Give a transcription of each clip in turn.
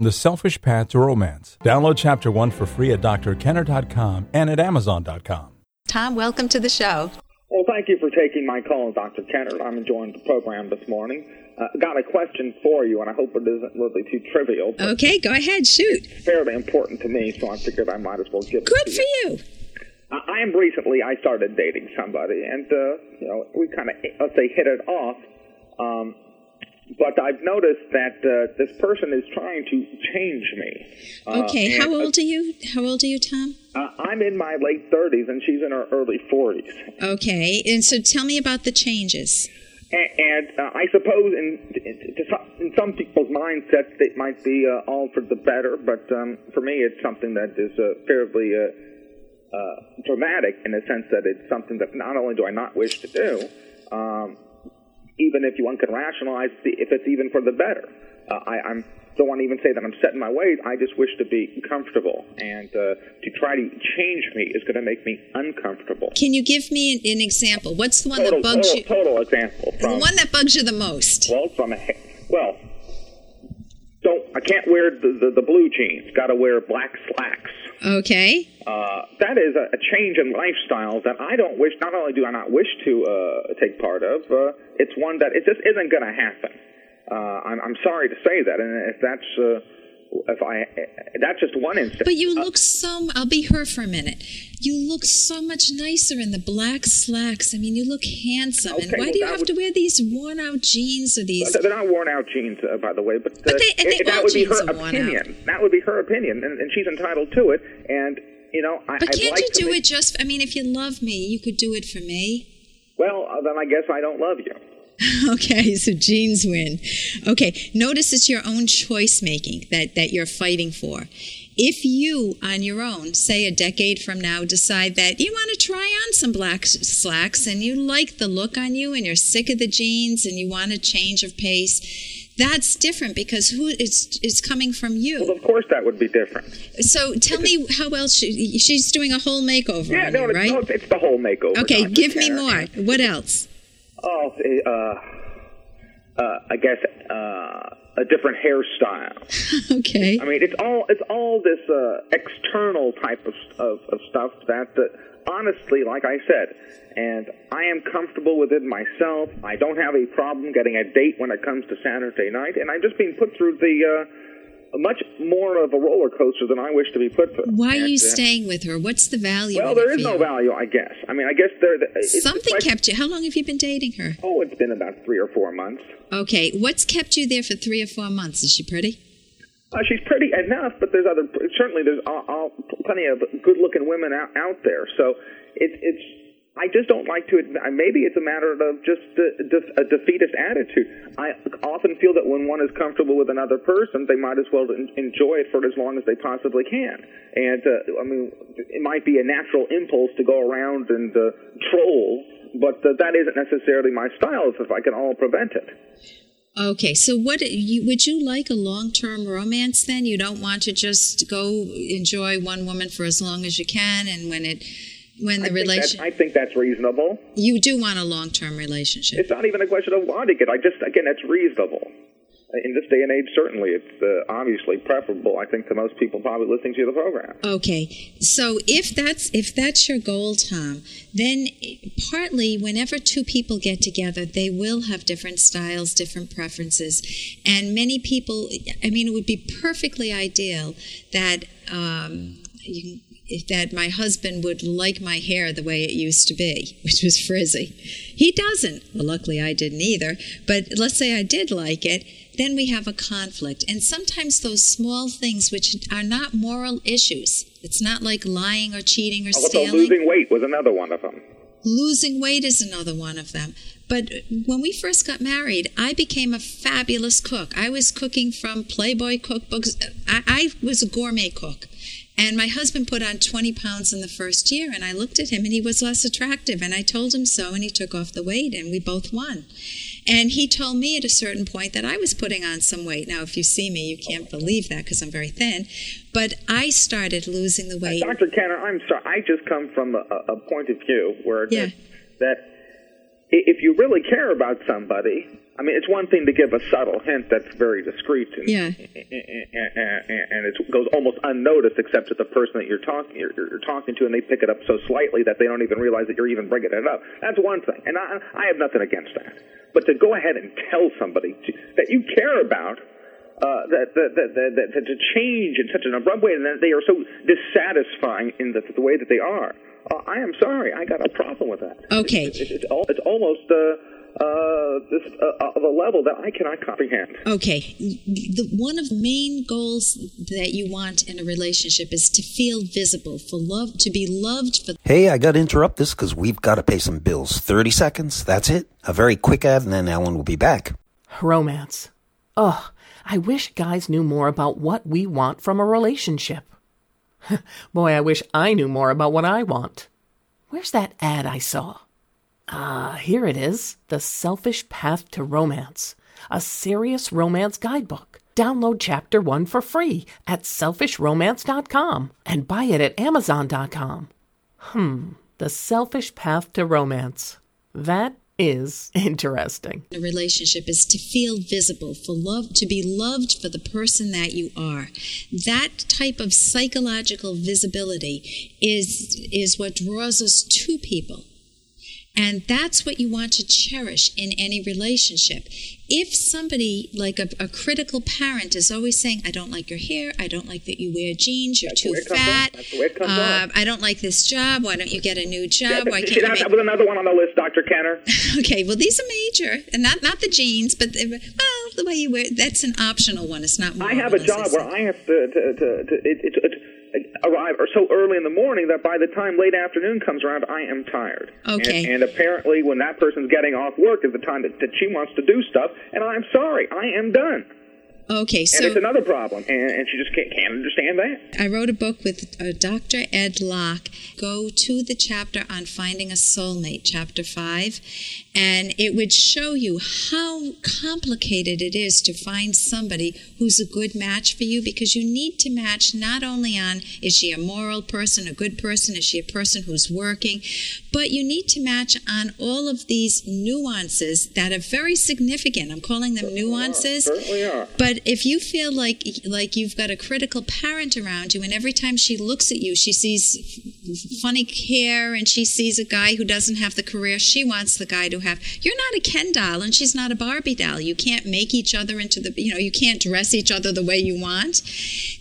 The Selfish Path to Romance. Download Chapter 1 for free at drkenner.com and at amazon.com. Tom, welcome to the show. Well, thank you for taking my call, Dr. Kenner. I'm enjoying the program this morning. Uh, got a question for you, and I hope it isn't really too trivial. Okay, go ahead, shoot. It's fairly important to me, so I figured I might as well give it Good to for you. you. I I am recently, I started dating somebody, and, uh, you know, we kind of, let's say, hit it off. Um, but I've noticed that uh, this person is trying to change me. Uh, Okay, how uh, old are you? How old are you, Tom? Uh, I'm in my late 30s, and she's in her early 40s. Okay, and so tell me about the changes. And, and uh, I suppose in, some, in some people's mindsets, it might be uh, all for the better, but um, for me, it's something that is uh, fairly uh, uh, dramatic in the sense that it's something that not only do I not wish to do, um, even if one can rationalize if it's even for the better. Uh, I I'm, don't want to even say that I'm set in my ways. I just wish to be comfortable, and uh, to try to change me is going to make me uncomfortable. Can you give me an, an example? What's the one Total, that bugs total, you? total example The one that bugs you the most. well, from a well, don't I can't wear the, the, the blue jeans. Got to wear black slacks. Okay. Uh, that is a, a change in lifestyle that I don't wish. Not only do I not wish to uh, take part of, uh, it's one that it just isn't going to happen. Uh, I'm, I'm sorry to say that, and if that's uh, if I that's just one instance. But you look so. I'll be her for a minute. You look so much nicer in the black slacks. I mean, you look handsome. and why well, do you have would- to wear these worn-out jeans or these? They're not worn out jeans, uh, by the way, but, uh, But they, they it- that would be her opinion. That would be her opinion, and, and she's entitled to it. And you know, I, But can't like you do make- it just? I mean, if you love me, you could do it for me. Well, uh, then I guess I don't love you. Okay, so jeans win. Okay, notice it's your own choice making that, that you're fighting for. If you, on your own, say a decade from now, decide that you want to try on some black slacks and you like the look on you and you're sick of the jeans and you want a change of pace, that's different because who it's it's coming from Well, you. of course that would be different. So tell me how else she, she's doing a whole makeover Yeah, no, you, it's, right? no, it's the whole makeover. Okay, give me more. What else? Oh, uh, uh, I guess uh, a different hairstyle. Okay. I mean, it's all it's all this uh, external type of, of of stuff that, uh, honestly, like I said, and I am comfortable with it myself. I don't have a problem getting a date when it comes to Saturday night, and I'm just being put through the. Much more of a roller coaster than I wish to be put through. Why are And, you uh, staying with her? What's the value? Well, it there is no value, I guess. I mean, I guess there. Something like- kept you. How long have you been dating her? Oh, it's been about three or four months. Okay, what's kept you there for three or four months? Is she pretty? Uh, she's pretty enough, but there's other. Certainly, there's all, all, plenty of good-looking women out, out there. So it's it's. I just don't like to. Maybe it's a matter of just a, a defeatist attitude. I often feel that when one is comfortable with another person, they might as well enjoy it for as long as they possibly can. And uh, I mean, it might be a natural impulse to go around and uh, troll, but uh, that isn't necessarily my style. If I can all prevent it. Okay, so what would you like a long-term romance then? You don't want to just go enjoy one woman for as long as you can, and when it when the I think, I think that's reasonable. you do want a long-term relationship. It's not even a question of wanting it. I just, again, that's reasonable. In this day and age, certainly, it's uh, obviously preferable. I think to most people probably listening to the program. Okay, so if that's if that's your goal, Tom, then partly whenever two people get together, they will have different styles, different preferences, and many people. I mean, it would be perfectly ideal that um, you that my husband would like my hair the way it used to be, which was frizzy. He doesn't. Well, luckily I didn't either. But let's say I did like it, then we have a conflict. And sometimes those small things, which are not moral issues, it's not like lying or cheating or oh, Also, stealing. losing weight was another one of them. Losing weight is another one of them. But when we first got married, I became a fabulous cook. I was cooking from Playboy cookbooks. I, I was a gourmet cook. And my husband put on 20 pounds in the first year, and I looked at him and he was less attractive. And I told him so, and he took off the weight, and we both won. And he told me at a certain point that I was putting on some weight. Now, if you see me, you can't believe that because I'm very thin. But I started losing the weight. Dr. Kenner, I'm sorry. I just come from a, a point of view where Yeah. that if you really care about somebody, I mean, it's one thing to give a subtle hint that's very discreet and, Yeah. and, and and it goes almost unnoticed, except to the person that you're talking you're, you're talking to, and they pick it up so slightly that they don't even realize that you're even bringing it up. That's one thing, and I, I have nothing against that. But to go ahead and tell somebody to, that you care about uh, that, that, that, that, that, to change in such an abrupt way, and that they are so dissatisfying in the, the way that they are. Uh, I am sorry, I got a problem with that. Okay. It's, it's, it's, al- it's almost uh, uh, this uh, of a level that I cannot comprehend. Okay, the, one of the main goals that you want in a relationship is to feel visible, for love, to be loved for. Hey, I got to interrupt this because we've got to pay some bills. 30 seconds, that's it. A very quick ad, and then Ellen will be back. Romance. Ugh, I wish guys knew more about what we want from a relationship. Boy, I wish I knew more about what I want. Where's that ad I saw? Ah, here it is The Selfish Path to Romance, a serious romance guidebook. Download chapter one for free at selfishromance.com and buy it at amazon.com. Hmm, The Selfish Path to Romance. That is interesting. A relationship is to feel visible, for love, to be loved for the person that you are. That type of psychological visibility is is what draws us to people. And that's what you want to cherish in any relationship. If somebody, like a, a critical parent, is always saying, I don't like your hair, I don't like that you wear jeans, you're That's too the way it comes fat, off. That's the way it comes uh. I don't like this job, why don't you get a new job? Yeah, why can't that, make that was another one on the list, Dr. Kenner. Okay, well, these are major, and not not the jeans, but the, well, the way you wear that's an optional one. It's not. I have a job where. I have to, to, to, to it, it, it, arrive or so early in the morning that by the time late afternoon comes around, I am tired. Okay. And, and apparently, when that person's getting off work, is the time that, that she wants to do stuff, and I'm sorry, I am done. Okay, so. And it's another problem, and, and she just can't, can't understand that. I wrote a book with uh, Dr. Ed Locke. Go to the chapter on finding a soulmate, chapter five, and it would show you how complicated it is to find somebody who's a good match for you because you need to match not only on is she a moral person, a good person, is she a person who's working, but you need to match on all of these nuances that are very significant. I'm calling them nuances. Certainly are. But if you feel like like you've got a critical parent around you, and every time she looks at you, she sees funny hair, and she sees a guy who doesn't have the career she wants the guy to have. You're not a Ken doll, and she's not a Barbie doll. You can't make each other into the you know you can't dress each other the way you want.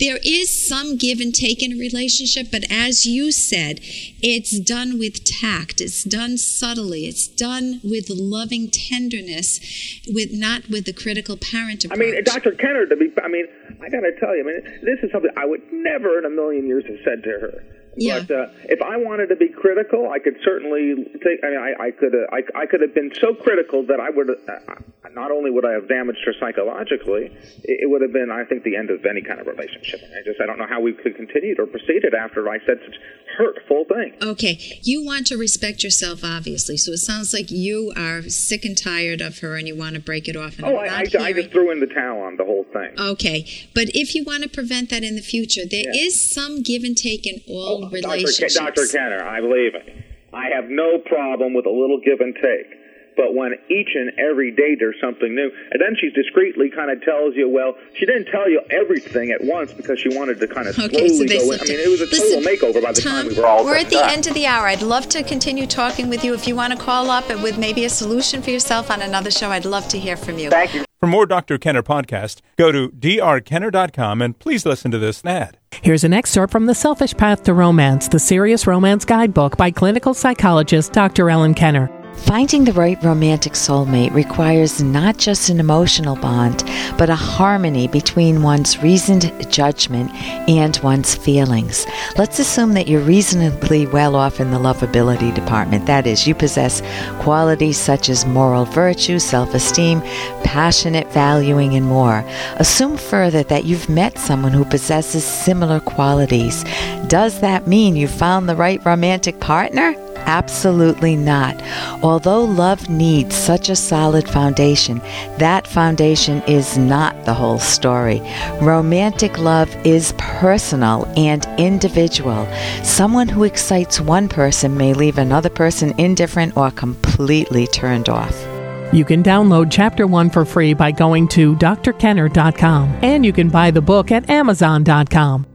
There is some give and take in a relationship, but as you said, it's done with tact. It's done subtly. It's done with loving tenderness, with not with the critical parent I mean, Dr. Kenner, to be, I mean, I got to tell you, I mean, this is something I would never in a million years have said to her. Yeah. But uh, if I wanted to be critical, I could certainly think. I mean, I, I could. Uh, I, I could have been so critical that I would. Uh, not only would I have damaged her psychologically, it, it would have been, I think, the end of any kind of relationship. I just, I don't know how we could continue or proceeded after I said such hurtful things. Okay, you want to respect yourself, obviously. So it sounds like you are sick and tired of her, and you want to break it off. And Oh, I, I, I just threw in the towel on the whole thing. Okay, but if you want to prevent that in the future, there is Yeah. some give and take in all Oh, Dr. Ke- relationships. Dr. Kenner, I believe it. I have no problem with a little give and take. But when each and every day there's something new, and then she discreetly kind of tells you, well, she didn't tell you everything at once because she wanted to kind of slowly Okay, so go in. I mean, it. it was a total makeover by the Tom, time we were all We're at the done. end of the hour. I'd love to continue talking with you. If you want to call up with maybe a solution for yourself on another show, I'd love to hear from you. Thank you. For more Dr. Kenner podcast, go to drkenner.com and please listen to this ad. Here's an excerpt from The Selfish Path to Romance, the Serious Romance Guidebook by clinical psychologist Dr. Ellen Kenner. Finding the right romantic soulmate requires not just an emotional bond, but a harmony between one's reasoned judgment and one's feelings. Let's assume that you're reasonably well off in the lovability department. That is, you possess qualities such as moral virtue, self esteem, passionate valuing, and more. Assume further that you've met someone who possesses similar qualities. Does that mean you found the right romantic partner? Absolutely not. Although love needs such a solid foundation, that foundation is not the whole story. Romantic love is personal and individual. Someone who excites one person may leave another person indifferent or completely turned off. You can download Chapter 1 for free by going to drkenner.com, and you can buy the book at amazon.com.